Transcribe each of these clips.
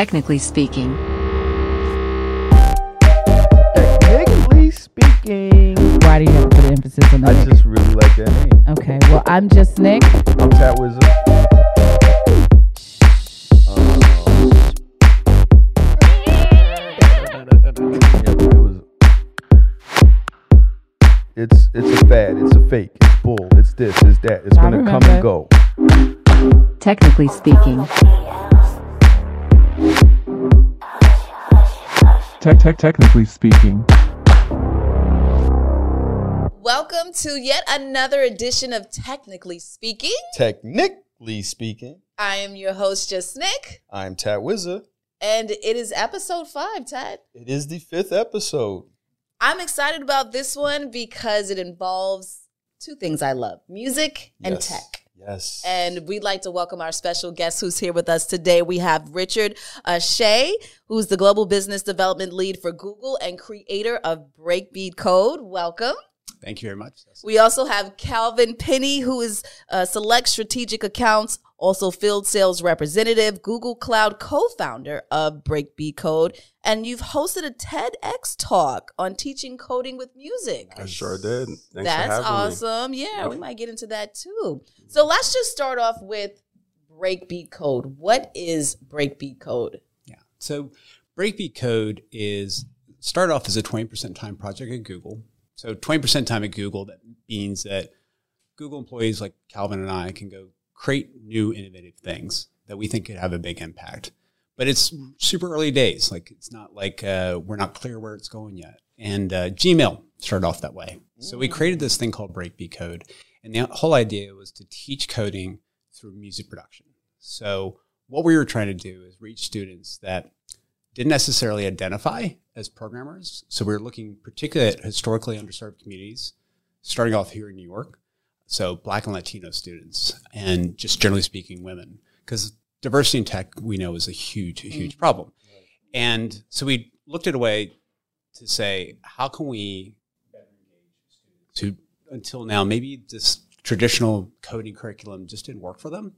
technically speaking. Technically speaking, Why do you have to put emphasis on that? I that? just really like that name. okay, well, I'm Jus Nik. I'm Tat Wza. Yeah, it was. It's it's a fad. It's a fake. It's bull. It's this. It's that. It's I gonna come and go. Technically speaking. Tech, tech, technically speaking. Welcome to yet another edition of Technically Speaking. Technically speaking, I am your host, Jus Nik, I'm Tat Wza. and it is episode five, Tat. It is the fifth episode. I'm excited about this one because it involves two things I love music and Yes. tech. Yes. And we'd like to welcome our special guest who's here with us today. We have Richard uh, Shea, who's the Global Business Development Lead for Google and creator of Breakbeat Code. Welcome. Thank you very much. We also have Calvin Pinney, who is uh, Select Strategic Accounts, also field sales representative, Google Cloud co founder of Breakbeat Code. And you've hosted a TEDx talk on teaching coding with music. I sure did. Thanks for That's having me. awesome. Yeah, we might get into that too. So let's just start off with Breakbeat Code. What is Breakbeat Code? Yeah. So Breakbeat Code is started off as a 20% time project at Google. So 20% time at Google, that means that Google employees like Calvin and I can go create new innovative things that we think could have a big impact. But it's super early days. Like it's not like uh, we're not clear where it's going yet. And uh, Gmail started off that way. So we created this thing called Breakbeat Code. And the whole idea was to teach coding through music production. So what we were trying to do is reach students that didn't necessarily identify as programmers. So we were looking particularly at historically underserved communities, starting off here in New York. So Black and Latino students, and just generally speaking, women, because diversity in tech we know is a huge, a mm. huge problem. And so we looked at a way to say, how can we to until now maybe this traditional coding curriculum just didn't work for them.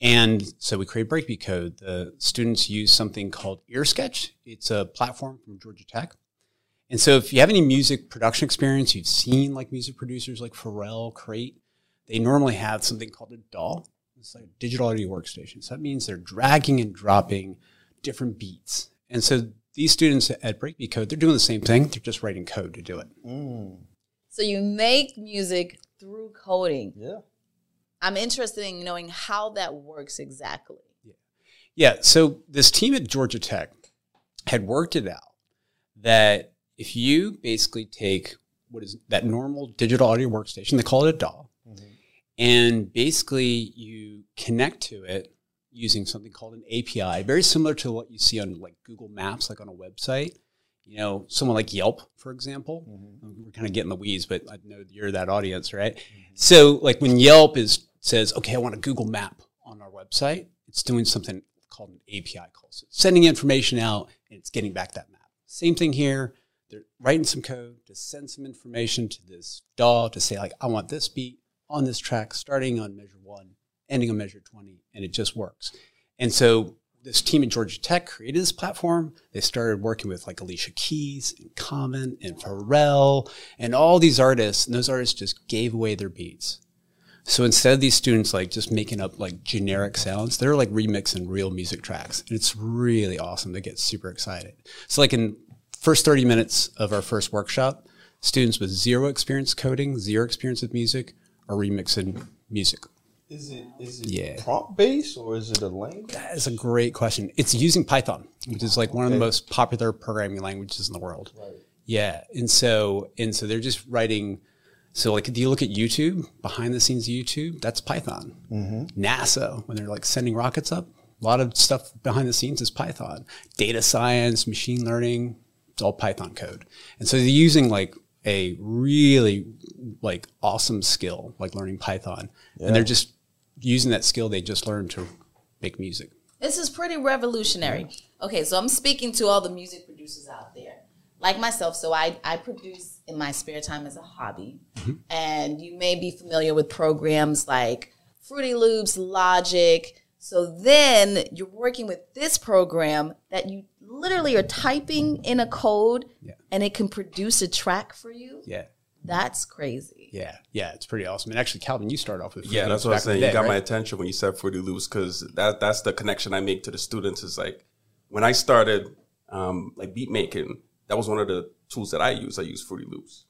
And so we created breakbeat code. The students use something called earsketch it's a platform from georgia tech. And so if you have any music production experience you've seen like music producers like pharrell crate they normally have something called a daw it's like a digital audio workstation. So that means they're dragging and dropping different beats. And so these students at breakbeat code they're doing the same thing. They're just writing code to do it. Mm, So you make music through coding. yeah. I'm interested in knowing how that works exactly. Yeah. Yeah. So this team at Georgia Tech had worked it out that if you basically take what is that normal digital audio workstation, they call it a DAW, mm-hmm. and basically you connect to it using something called an API, very similar to what you see on like Google Maps, like on a website. You know, someone like Yelp, for example. Mm-hmm. Um, we're kind of getting the weeds, but I know you're that audience, right? Mm-hmm. So, like when Yelp is says, "Okay, I want a Google Map on our website," it's doing something called an API call. So it's sending information out and it's getting back that map. Same thing here. They're writing some code to send some information to this DAW to say, like, I want this beat on this track, starting on measure one, ending on measure 20, and it just works. And so this team at Georgia Tech created this platform. They started working with like Alicia Keys and Common and Pharrell and all these artists, and those artists just gave away their beats. So instead of these students like just making up like generic sounds, they're like remixing real music tracks. And it's really awesome. They get super excited. So like in first 30 minutes of our first workshop, students with zero experience coding, zero experience with music are remixing music. Is it is it Yeah. prompt based or is it a language? That is a great question. It's using Python, which is like one of the most popular programming languages in the world. Yeah, and so and so they're just writing. So like, if you look at YouTube, behind the scenes of YouTube, that's Python. Mm-hmm. NASA, when they're like sending rockets up, a lot of stuff behind the scenes is Python. Data science, machine learning, it's all Python code. And so they're using like a really like awesome skill, like learning Python, and they're just using that skill they just learned to make music. This is pretty revolutionary. Okay, so I'm speaking to all the music producers out there, like myself. So I, I produce in my spare time as a hobby. Mm-hmm. And you may be familiar with programs like Fruity Loops, Logic, So then you're working with this program that you literally are typing in a code Yeah. and it can produce a track for you. Yeah. That's crazy. Yeah. Yeah. It's pretty awesome. And actually, Calvin, you start off with Yeah, Fruity that's what I'm saying. the You day, got my attention when you said Fruity Loops because that that's the connection I make to the students. Is like when I started um, like beat making, that was one of the tools that I use. I use Fruity Loops.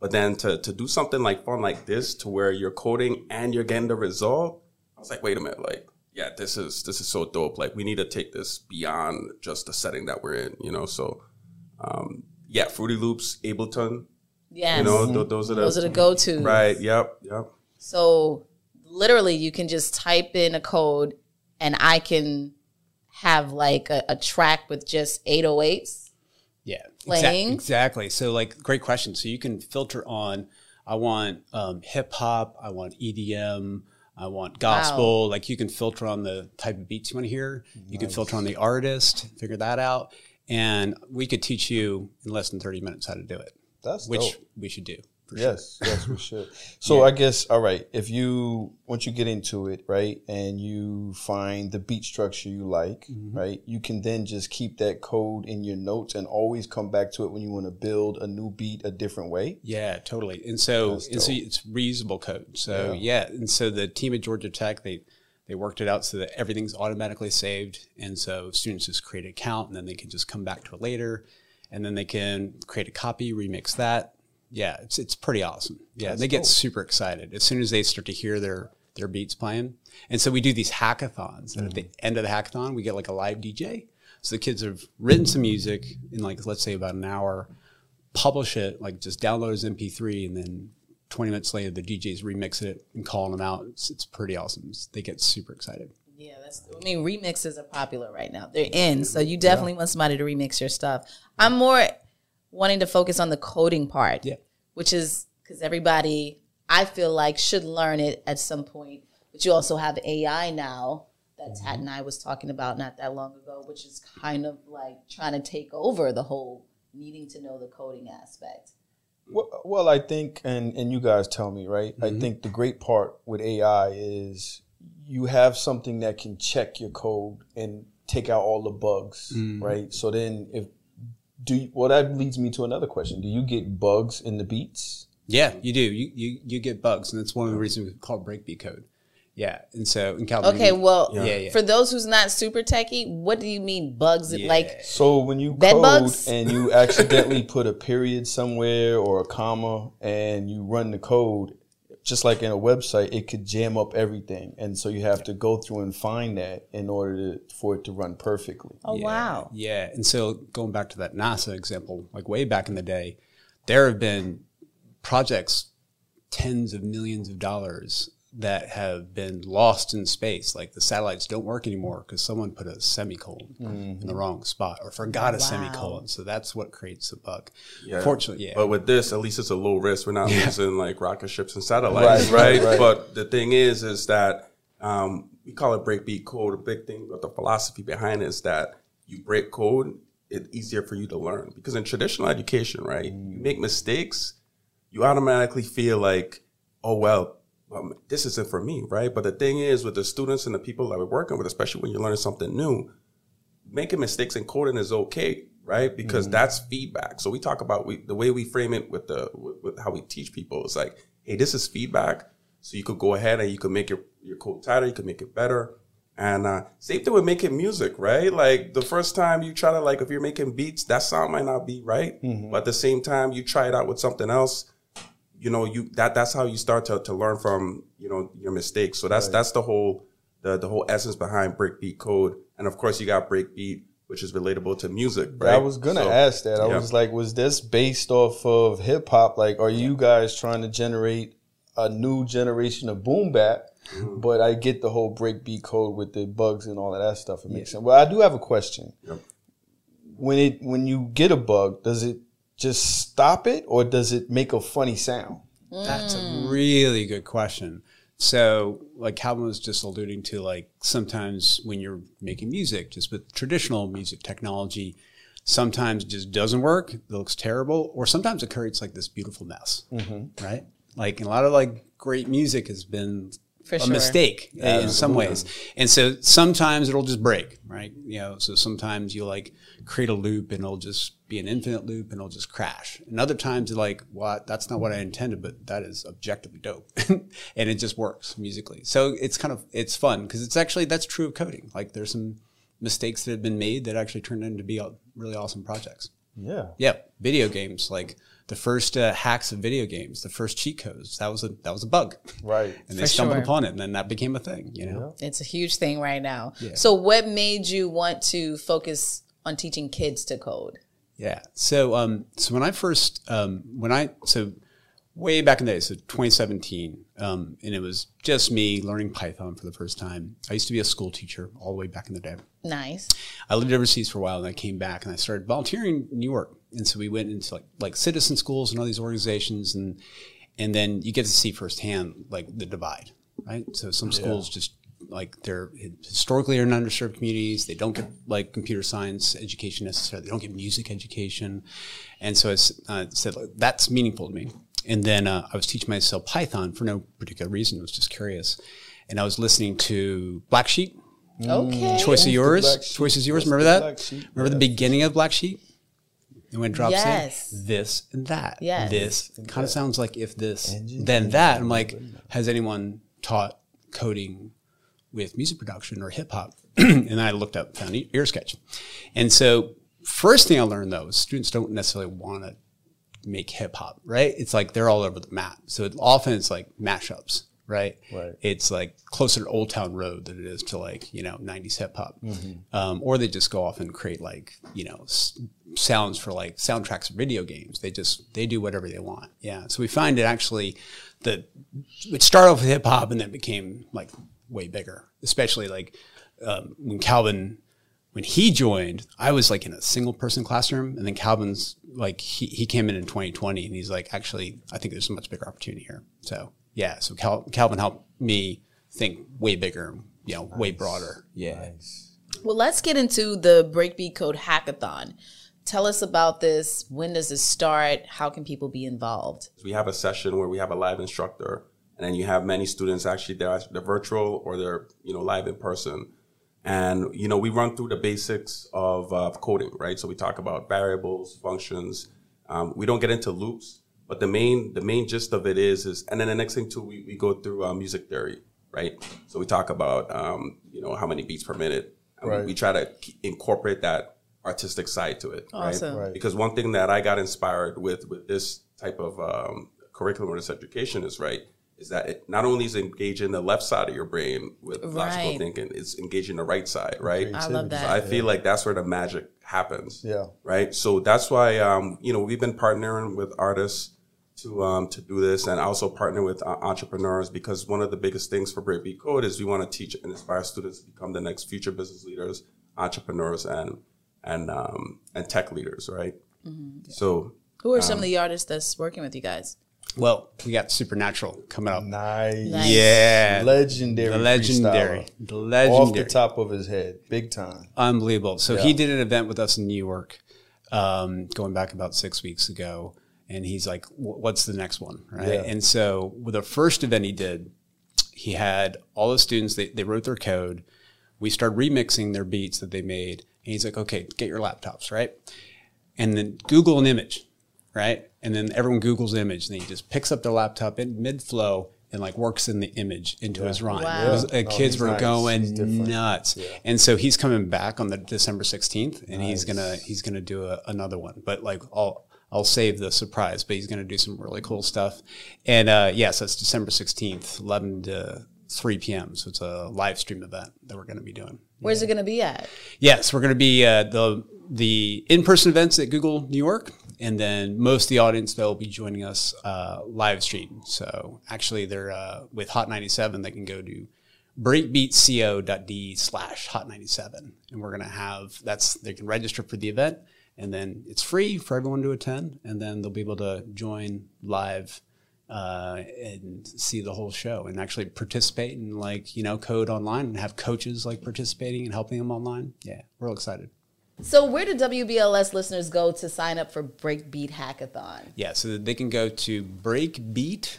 But then to to do something like fun like this, to where you're coding and you're getting the result, I was like, wait a minute, like yeah, this is this is so dope. Like we need to take this beyond just the setting that we're in, you know. So um, yeah, Fruity Loops, Ableton, Yes. you know, th- those are the Those are the go to. right. Yep, yep. So literally, you can just type in a code, and I can have like a, a track with just 808s. Yeah, playing. exactly. So, like, great question. So you can filter on. I want um, hip hop. I want EDM. I want gospel. Like you can filter on the type of beats you want to hear. You can filter on the artist. Figure that out, and we could teach you in less than thirty minutes how to do it, That's which dope. we should do. For sure. Yes, yes, we should. So I guess all right. If you once you get into it, right, and you find the beat structure you like, Mm-hmm. right, you can then just keep that code in your notes and always come back to it when you want to build a new beat a different way. Yeah, totally. And so, and so it's reusable code. So yeah. and so the team at Georgia Tech they they worked it out so that everything's automatically saved, and so students just create an account, and then they can just come back to it later, and then they can create a copy, remix that. Yeah, it's it's pretty awesome. Yeah, they get super excited as soon as they start to hear their their beats playing, and so we do these hackathons, and at the mm. end of the hackathon, we get like a live DJ. So the kids have written some music in like let's say about an hour publish it, like just download as MP3, and then 20 minutes later, the DJs remix it and calling them out. It's, it's pretty awesome. They get super excited. Yeah, that's. I mean, remixes are popular right now. They're in, so you definitely want somebody to remix your stuff. I'm more wanting to focus on the coding part, Yeah. which is because everybody I feel like should learn it at some point. But you also have AI now that Tat and I was talking about not that long ago, which is kind of like trying to take over the whole needing to know the coding aspect. Well, well, I think, and and you guys tell me, right? Mm-hmm. I think the great part with AI is you have something that can check your code and take out all the bugs, Mm-hmm. right? So then, if do you, well, that leads me to another question: Do you get bugs in the beats? Yeah, you do. You, you, you get bugs, and that's one of the reasons we call it breakbeat code. Yeah. And so in Calvin. Okay, well, Yeah, yeah. for those who's not super techie, what do you mean bugs? Yeah. Like So when you code bugs? and you accidentally put a period somewhere or a comma and you run the code, just like in a website, it could jam up everything, and so you have to go through and find that in order to, for it to run perfectly. Oh Yeah, wow. Yeah. And so going back to that NASA example, like way back in the day, there have been projects, tens of millions of dollars that have been lost in space. Like the satellites don't work anymore because someone put a semicolon in the wrong spot or forgot a semicolon. So that's what creates the bug. Yeah. Fortunately, yeah. But with this, at least it's a low risk. We're not losing like rocket ships and satellites, Right, right? right, right. But the thing is, is that um, we call it breakbeat code. A big thing, but the philosophy behind it is that you break code, it's easier for you to learn. Because in traditional education, right, you make mistakes, you automatically feel like, oh well, um, this isn't for me, right? But the thing is, with the students and the people that we're working with, especially when you're learning something new, making mistakes in coding is okay, right? Because that's feedback. So we talk about we, the way we frame it with the with, with how we teach people is like, hey, this is feedback. So you could go ahead and you could make your your code tighter, you could make it better. And uh, same thing with making music, right? Like the first time you try to like if you're making beats, that sound might not be right, but at the same time you try it out with something else. You know, you that that's how you start to, to learn from you know your mistakes. So that's that's the whole the the whole essence behind breakbeat code. And of course, you got breakbeat, which is relatable to music. Right? I was gonna So- ask that. I yeah. was like, was this based off of hip hop? Like, are you guys trying to generate a new generation of boom bap? Mm-hmm. But I get the whole breakbeat code with the bugs and all of that stuff. It makes sense. Well, I do have a question. Yep. When it when you get a bug, does it just stop it, or does it make a funny sound? That's a mm. really good question. So, like Calvin was just alluding to, like sometimes when you're making music, just with traditional music technology, sometimes it just doesn't work. It looks terrible, or sometimes it creates like this beautiful mess, mm-hmm. right? Like a lot of like great music has been For a sure. mistake in some ways. And so sometimes it'll just break, right? You know, so sometimes you like create a loop and it'll just be an infinite loop and it'll just crash. And other times you're like, what? That's not what I intended, but that is objectively dope. and it just works musically. So it's kind of, it's fun because it's actually, that's true of coding. Like there's some mistakes that have been made that actually turned into be really awesome projects. Yeah. Yeah, video games like the first uh, hacks of video games, the first cheat codes. That was a that was a bug, Right. and they For stumbled sure. upon it, and then that became a thing. You know, It's a huge thing right now. So, what made you want to focus on teaching kids to code? yeah. So um, so when I first um, when I so way back in the day, so 2017, um, and it was just me learning Python for the first time. I used to be a school teacher all the way back in the day. Nice. I lived overseas for a while and I came back and I started volunteering in New York. And so we went into like like citizen schools and all these organizations and and then you get to see firsthand like the divide, right? So some schools just like they're historically are in underserved communities. They don't get like computer science education necessarily. They don't get music education. And so I s- uh, said like, that's meaningful to me. And then uh, I was teaching myself Python for no particular reason. I was just curious. And I was listening to Black Sheep, Okay. Choice of yours. Choice is yours. Remember that? Remember the beginning of Black Sheep? And when it drops Yes. in, this and that. Yes. This kind of sounds like if this, then that. I'm like, has anyone taught coding with music production or hip hop? and I looked up, found E- Ear Sketch. And so, first thing I learned though is students don't necessarily want to make hip hop, right? It's like they're all over the map. So it, often it's like mashups, right? Right. It's like closer to Old Town Road than it is to like, you know, 90s hip hop. Um, or they just go off and create like, you know, s- sounds for like soundtracks of video games. They just, they do whatever they want. Yeah. So we find it actually that it started off with hip hop and then became like way bigger, especially like um, when Calvin when he joined, I was like in a single person classroom, and then Calvin's like he, he came in in 2020, and he's like, actually, I think there's a much bigger opportunity here. So yeah, so Cal, Calvin helped me think way bigger, you know, way broader. Yeah, Well, let's get into the Breakbeat Code Hackathon. Tell us about this. When does it start? How can people be involved? we have a session where we have a live instructor and then you have many students actually they're, they're virtual or they're you know live in person and you know we run through the basics of uh, coding right so we talk about variables functions um, we don't get into loops but the main the main gist of it is is and then the next thing too we, we go through uh, music theory right so we talk about um, you know how many beats per minute and we- Right. we, try to k- incorporate that artistic side to it Awesome. right Right. because one thing that I got inspired with with this type of um, curriculum or this education is right is that it not only is engaging the left side of your brain with logical Right. thinking, it's engaging the right side, right? I love So that. I feel like that's where the magic happens. Yeah. Right. So that's why um, you know we've been partnering with artists to um, to do this, and also partner with uh, entrepreneurs because one of the biggest things for Breakbeat Code is we want to teach and inspire students to become the next future business leaders, entrepreneurs, and and um, and tech leaders, right? Mm-hmm. So Who are some Um, of the artists that's working with you guys? Well, we got Supernatural coming up. Nice. Nice. Yeah, Legendary. the legendary, freestyler. the Off legendary. the top of his head. Big time. Unbelievable. So he did an event with us in New York, um, going back about six weeks ago, and he's like, "What's the next one?" Right? Yeah. And so with the first event he did, he had all the students. They they wrote their code. We started remixing their beats that they made, and he's like, "Okay, get your laptops, right?" And then Google an image, right? And then everyone Googles image, and he just picks up the laptop in mid flow. And like works in the image into his rhyme. Wow. Was- Yeah. uh, No, kids he's were nice. Going different. nuts. And so he's coming back on the December 16th and he's going to he's going to do a, another one. But like I'll I'll save the surprise, but he's going to do some really cool stuff. And uh yes, yeah, so it's December 16th, 11 to 3 p.m. So it's a live stream event that we're going to be doing. Where's it going to be at? Yes, we're going to be uh, the the in person events at Google New York, and then most of the audience they'll be joining us uh, live stream. So actually, they're uh, with Hot ninety seven. They can go to breakbeatco.de slash hot ninety seven, and we're going to have that's they can register for the event, and then it's free for everyone to attend, and then they'll be able to join live uh, and see the whole show and actually participate and like you know code online and have coaches like participating and helping them online. Yeah, we're all excited. So, where do WBLS listeners go to sign up for Breakbeat Hackathon? Yeah, so they can go to breakbeat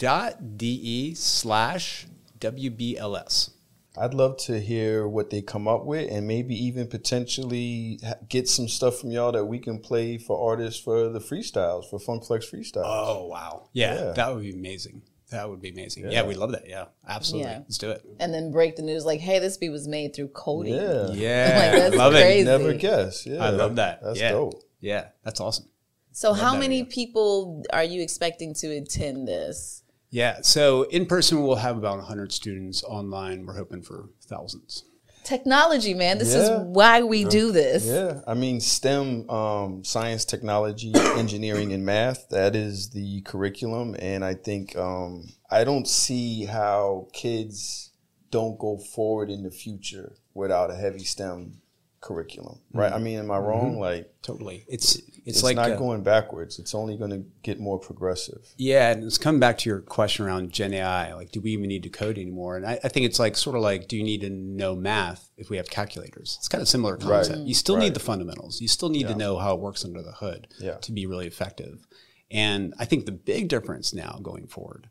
co.de slash WBLS. I'd love to hear what they come up with and maybe even potentially get some stuff from y'all that we can play for artists for the freestyles, for Funk Flex freestyles. Oh, wow. Yeah, Yeah. that would be amazing. That would be amazing. Yeah, we love that. Yeah, absolutely. Yeah. Let's do it. And then break the news like, hey, this beat was made through coding. yeah. Yeah, Like, that's love crazy. it. Never guess. Yeah. I love that. That's yeah. dope. Yeah, that's awesome. So how many idea. people are you expecting to attend this? Yeah, so in person we'll have about 100 students. Online we're hoping for thousands. Technology, man. This Yeah. is why we do this. Yeah, I mean STEM, um, science, technology, engineering, and math. That is the curriculum, and I think um, I don't see how kids don't go forward in the future without a heavy STEM curriculum, right? I mean, am I wrong? Like, Totally. It's it's, it's, like not uh, going backwards. It's only going to get more progressive. Yeah, and it's coming back to your question around Gen AI. Like, do we even need to code anymore? And I, I think it's like sort of like, do you need to know math if we have calculators? It's kind of similar concept. You still right. need the fundamentals. You still need to know how it works under the hood Yeah. to be really effective. And I think the big difference now going forward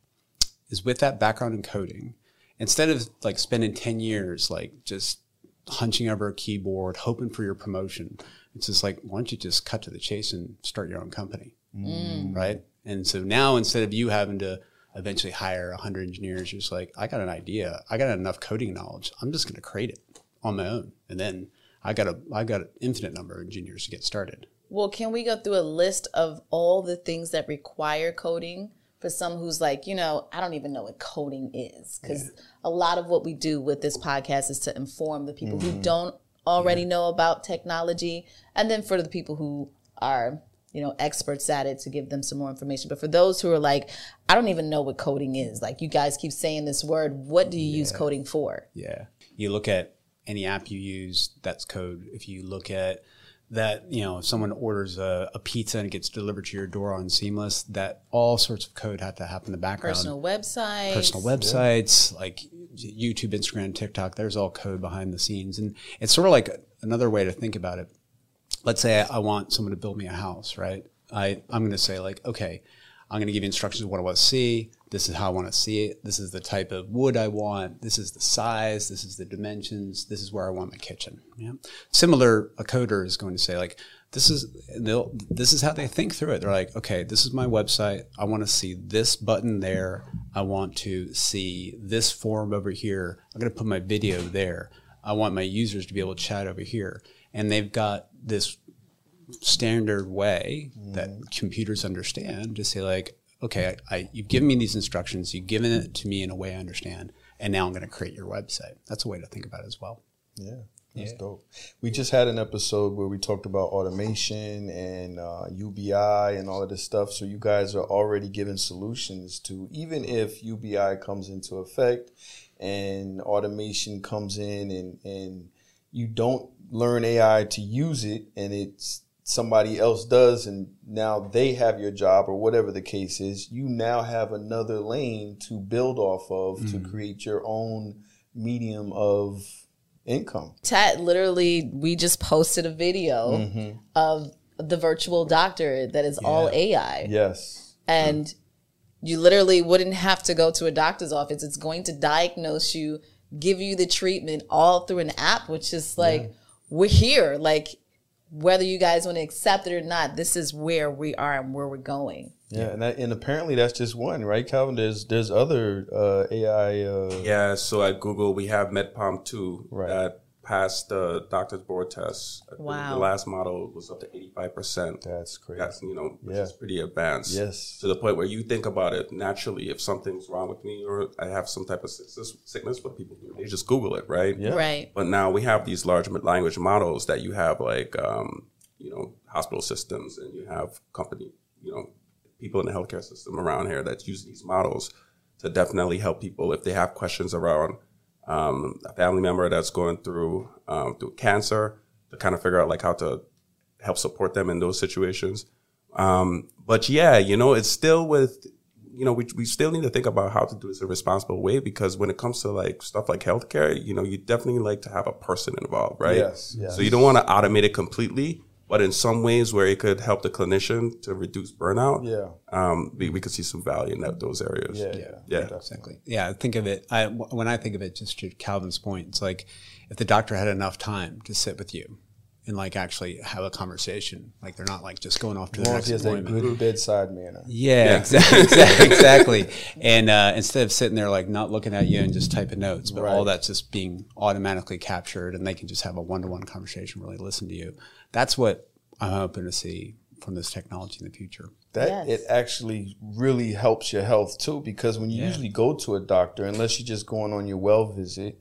is with that background in coding, instead of like spending 10 years like just hunching over a keyboard, hoping for your promotion, it's just like, why don't you just cut to the chase and start your own company? Mm. Right. And so now instead of you having to eventually hire 100 engineers, you're just like, I got an idea. I got enough coding knowledge. I'm just going to create it on my own. And then I got a, I got an infinite number of engineers to get started. Well, can we go through a list of all the things that require coding for some who's like, you know, I don't even know what coding is? Because a lot of what we do with this podcast is to inform the people who mm-hmm. don't already know about technology, and then for the people who are, you know, experts at it to give them some more information. But for those who are like, I don't even know what coding is, like you guys keep saying this word, what do you use coding for? Yeah. You look at any app you use, that's code. If you look at that, you know, if someone orders a, a pizza and it gets delivered to your door on Seamless, that all sorts of code have to happen in the background. Personal websites. personal websites like YouTube, Instagram, TikTok. There's all code behind the scenes, and it's sort of like another way to think about it. Let's say I want someone to build me a house, right? I I'm going to say like, okay, I'm going to give you instructions of what I want to see. This is how I want to see it. This is the type of wood I want. This is the size. This is the dimensions. This is where I want my kitchen. Yeah. Similar, a coder is going to say like, this is they'll this is how they think through it. They're like, okay, this is my website. I want to see this button there. I want to see this form over here. I'm going to put my video there. I want my users to be able to chat over here. And they've got this standard way that mm-hmm. computers understand to say like, okay, I, I, you've given me these instructions, you've given it to me in a way I understand, and now I'm going to create your website. That's a way to think about it as well. Yeah, that's dope. We just had an episode where we talked about automation and uh, UBI and all of this stuff. So you guys are already giving solutions to even if UBI comes into effect and automation comes in and and you don't learn AI to use it and it's somebody else does and now they have your job or whatever the case is you now have another lane to build off of to create your own medium of income Tat literally, we just posted a video Mm-hmm. of the virtual doctor that is all AI. yes And you literally wouldn't have to go to a doctor's office. It's going to diagnose you, give you the treatment all through an app, which is like, we're here. Like, whether you guys want to accept it or not, this is where we are and where we're going. Yeah, and that, and apparently that's just one, right, Calvin? There's there's other uh, AI. Uh, Yeah, so at Google we have MedPalm 2 Right. that passed the doctor's board test. Wow. The last model was up to 85%. That's crazy. That's, you know, which Yeah. is pretty advanced. Yes. To the point where you think about it naturally, if something's wrong with me or I have some type of sickness, sickness what people do, they just Google it, right? Yeah. Right. But now we have these large language models that you have like, um, you know, hospital systems and you have company, you know, people in the healthcare system around here that use these models to definitely help people if they have questions around um, a family member that's going through um, through cancer to kind of figure out like how to help support them in those situations. Um, but yeah, you know, it's still with, you know, we, we still need to think about how to do this in a responsible way because when it comes to like stuff like healthcare, you know, you definitely like to have a person involved, right? Yes, yes. So you don't want to automate it completely, but in some ways where it could help the clinician to reduce burnout, Yeah. um, we, we could see some value in that, those areas. Yeah, yeah, yeah. Exactly. Yeah, think of it. I, when I think of it, just to Calvin's point, it's like if the doctor had enough time to sit with you and like actually have a conversation, like they're not like just going off to As the next as he has that good bedside manner. Yeah, Yeah. exactly, exactly. And uh, instead of sitting there like not looking at you and just typing notes, but all that's just being automatically captured, and they can just have a one-to-one conversation, really listen to you. That's what I'm hoping to see from this technology in the future. That Yes. it actually really helps your health too, because when you Yeah. usually go to a doctor, unless you're just going on your well visit,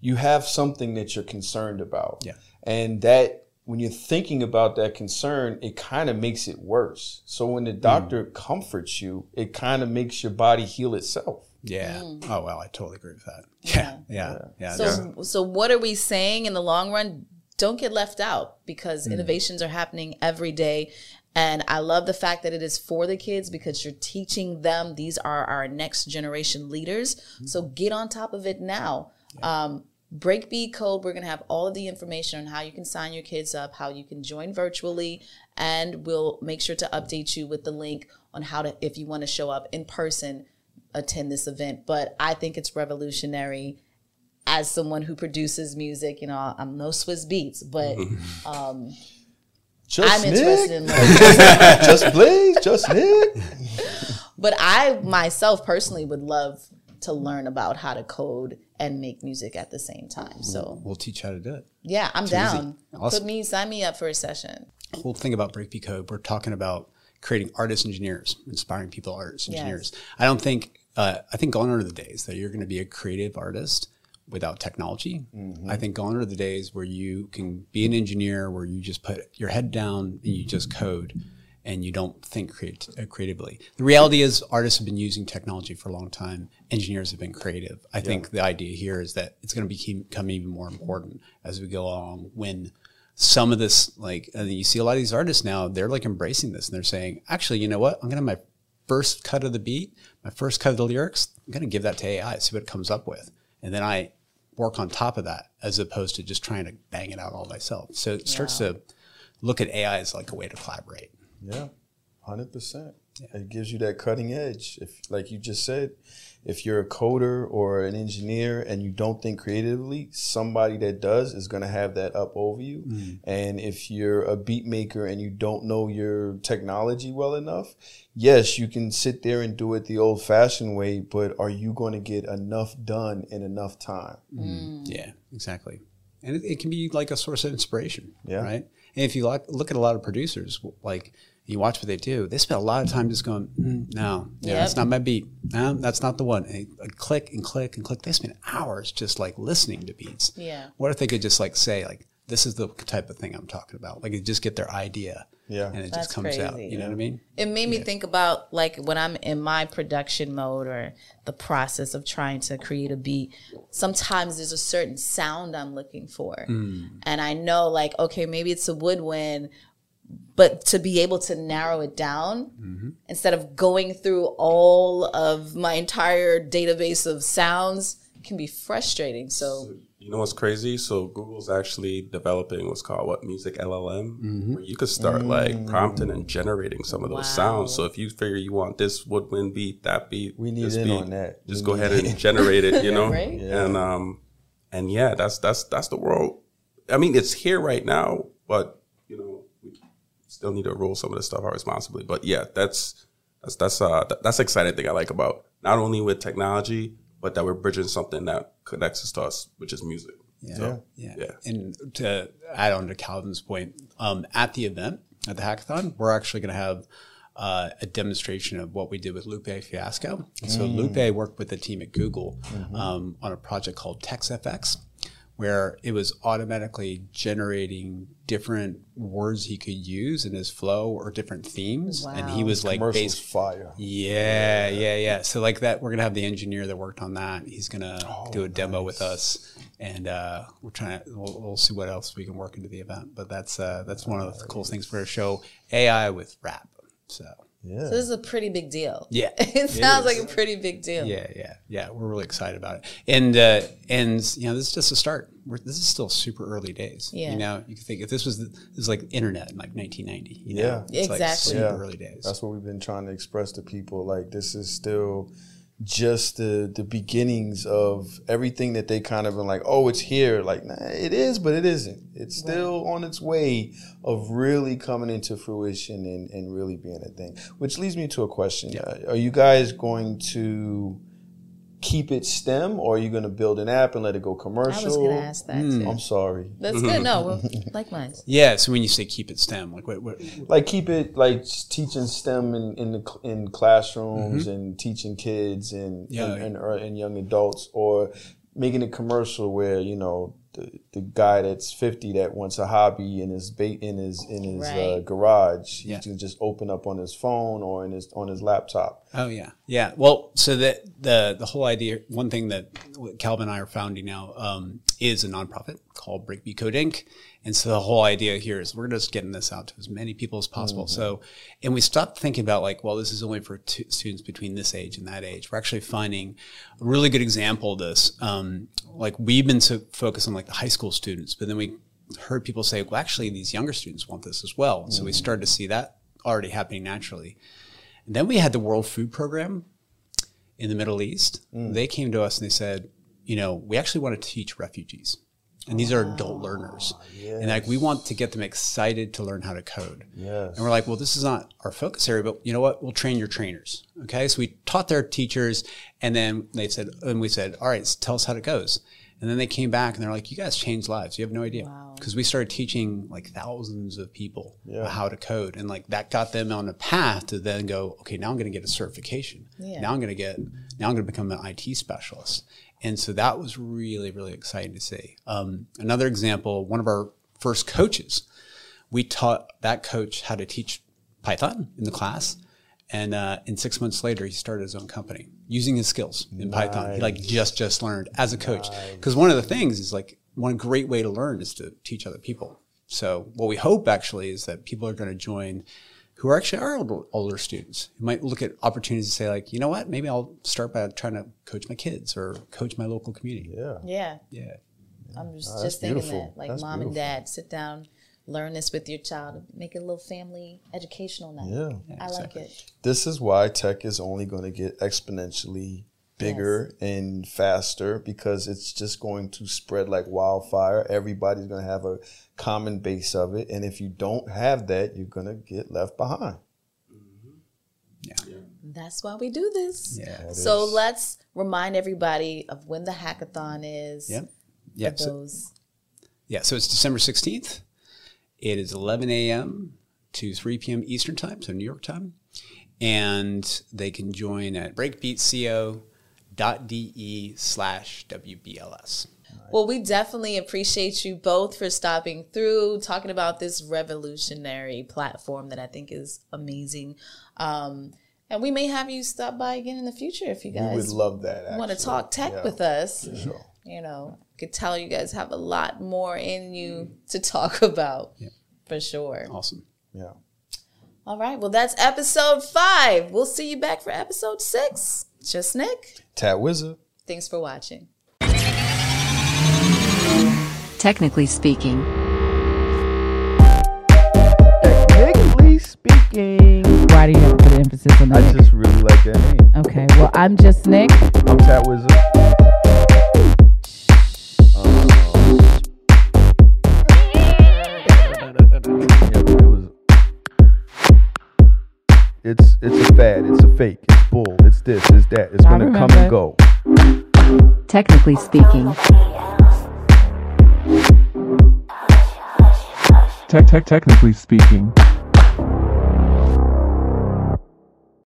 you have something that you're concerned about. Yeah. And that when you're thinking about that concern, it kind of makes it worse. So when the doctor comforts you, it kind of makes your body heal itself. Yeah. Oh well, I totally agree with that. Yeah. Yeah. Yeah. So, so what are we saying in the long run? Don't get left out because Hmm. innovations are happening every day. And I love the fact that it is for the kids because you're teaching them. These are our next generation leaders. Hmm. So get on top of it now. Um, Breakbeat Code, we're going to have all of the information on how you can sign your kids up, how you can join virtually, and we'll make sure to update you with the link on how to, if you want to show up in person, attend this event. But I think it's revolutionary as someone who produces music, you know, I'm no Swizz Beatz, but um, Just I'm Nick, interested in learning. just Blaze, Jus Nik. but I myself personally would love to learn about how to code and make music at the same time. So we'll teach you how to do it. yeah, I'm easy. down. Awesome. Put me, sign me up for a session. whole thing about Breakbeat Code, we're talking about creating artists, engineers, inspiring people, artists Yes. engineers. I don't think, uh, I think gone are the days that you're going to be a creative artist without technology. I think gone are the days where you can be an engineer, where you just put your head down and you just code and you don't think creat- uh, creatively. The reality is artists have been using technology for a long time. Engineers have been creative. I think the idea here is that it's going to become even more important as we go along when some of this like and you see a lot of these artists now they're like embracing this and they're saying actually you know what i'm gonna have my first cut of the beat my first cut of the lyrics i'm gonna give that to ai see what it comes up with and then i work on top of that as opposed to just trying to bang it out all myself so it starts to look at ai as like a way to collaborate Yeah, hundred percent. It gives you that cutting edge. If, like you just said, if you're a coder or an engineer and you don't think creatively, somebody that does is going to have that up over you. Mm. And if you're a beat maker and you don't know your technology well enough, yes, you can sit there and do it the old-fashioned way. But are you going to get enough done in enough time? Mm. Mm. Yeah, exactly. And it, it can be like a source of inspiration, Yeah. right? And if you look, look at a lot of producers, like you watch what they do, they spend a lot of time just going, mm, no, yeah, that's not my beat. No, that's not the one. And they, click and click and click. They spend hours just like listening to beats. Yeah. What if they could just like say like, this is the type of thing I'm talking about. Like, you just get their idea. Yeah. And it That's just comes out. crazy. You know what I mean? It made me think about like when I'm in my production mode or the process of trying to create a beat. Sometimes there's a certain sound I'm looking for. And I know like, okay, maybe it's a woodwind, but to be able to narrow it down instead of going through all of my entire database of sounds can be frustrating. So You know what's crazy? So Google's actually developing what's called what music LLM, Mm-hmm. where you could start like prompting and generating some of those sounds. So if you figure you want this woodwind beat, that beat, We need this in beat, on that. Just We go need ahead and generate it. You know, Right? and um, and yeah, that's that's that's the world. I mean, it's here right now, but you know, we still need to roll some of this stuff out responsibly. But yeah, that's that's that's uh that- that's the exciting thing I like about not only with technology, but that we're bridging something that connects us to us, which is music. Yeah. Yeah. yeah. And to add on to Calvin's point, um, at the event, at the hackathon, we're actually going to have uh, a demonstration of what we did with Lupe Fiasco. So Lupe worked with the team at Google um, on a project called TextFX, where it was automatically generating different words he could use in his flow or different themes. And he Wow. was like, Commercials bas- fire. yeah, yeah, yeah. So like that, we're gonna have the engineer that worked on that. He's gonna Oh, do a demo with us, and uh, we're trying to. We'll, we'll see what else we can work into the event. But that's uh, that's one of the cool things for a show AI with rap. So Yeah. So this is a pretty big deal. Yeah, it sounds like a pretty big deal. Yeah, yeah, yeah. We're really excited about it, and uh, and you know, this is just a start. We're, this is still super early days. Yeah. You know, you can think if this was the, this is like internet in like 1990. You Yeah. know? it's like Exactly. super Yeah. early days. That's what we've been trying to express to people. Like this is still just the the beginnings of everything that they kind of been like, oh, it's here. Like, nah, it is, but it isn't. It's still on its way of really coming into fruition and, and really being a thing. Which leads me to a question: uh, Are you guys going to keep it STEM, or are you going to build an app and let it go commercial? I was going to ask that too. I'm sorry. That's good. No, well, likewise. yeah. So when you say keep it STEM, like what? what like keep it like teaching STEM in in the in classrooms and teaching kids and Mm-hmm. Yeah. and, and, or- and young adults or making a commercial where you know the, the guy that's 50 that wants a hobby in his ba- in his in his uh, Right. garage he can just open up on his phone or in his on his laptop Oh yeah, yeah. Well, so that the the whole idea, one thing that Calvin and I are founding now um, is a nonprofit called Breakbeat Code Inc. And so the whole idea here is we're just getting this out to as many people as possible. Mm-hmm. So, and we stopped thinking about like, well, this is only for t- students between this age and that age. We're actually finding a really good example of this. Um, like we've been so focused on like the high school students, but then we heard people say, well, actually, these younger students want this as well. So we mm-hmm. started to see that already happening naturally. And then we had the World Food Program in the Middle East. Mm. They came to us and they said, you know, we actually want to teach refugees. And these are adult learners. Ah, and like we want to get them excited to learn how to code. Yes. And we're like, well, this is not our focus area, but you know what? We'll train your trainers. Okay. So we taught their teachers and then they said, and we said, all right, tell us how it goes. And then they came back and they're like, you guys changed lives. You have no idea. Because we started teaching like thousands of people how to code. And like that got them on a path to then go, okay, now I'm going to get a certification. Yeah. Now I'm going to get, now I'm going to become an IT specialist. And so that was really, really exciting to see. Um, another example, one of our first coaches, we taught that coach how to teach Python in the class. And uh, and six months later, he started his own company using his skills in Python. He like just just learned as a coach. Because one of the things is like one great way to learn is to teach other people. So what we hope actually is that people are going to join who are actually are older, older students who might look at opportunities to say like, you know what, maybe I'll start by trying to coach my kids or coach my local community. yeah Yeah. Yeah. I'm just, that's just thinking beautiful. that. Like That's mom and dad, sit down, learn this with your child, make it a little family educational night. yeah I like it. this is why tech is only going to get exponentially bigger and faster because it's just going to spread like wildfire. Everybody's going to have a common base of it. And if you don't have that, you're going to get left behind. Mm-hmm. Yeah. That's why we do this. Yeah. So let's remind everybody of when the hackathon is. Yep. For Yeah. So, those. yeah. So it's December 16th. It is 11 a.m. to 3 p.m. Eastern time, so New York time. And they can join at breakbeatco.de slash WBLS. Well, we definitely appreciate you both for stopping through, talking about this revolutionary platform that I think is amazing. Um, and we may have you stop by again in the future if you We would guys love that. want to talk tech Yeah, with us. for sure. You know, I could tell you guys have a lot more in you to talk about for sure. Awesome. Yeah. All right. Well, that's episode five. We'll see you back for episode six. Jus Nik. Tat Wza. Thanks for watching. Technically speaking. Technically speaking, Why do you have to put emphasis on that? I just really like that name. okay. Well, I'm Jus Nik. I'm Tat Wza. It's it's a fad. It's a fake. It's bull. It's this. It's that. It's I gonna come and go. Technically speaking. Tech tech technically speaking.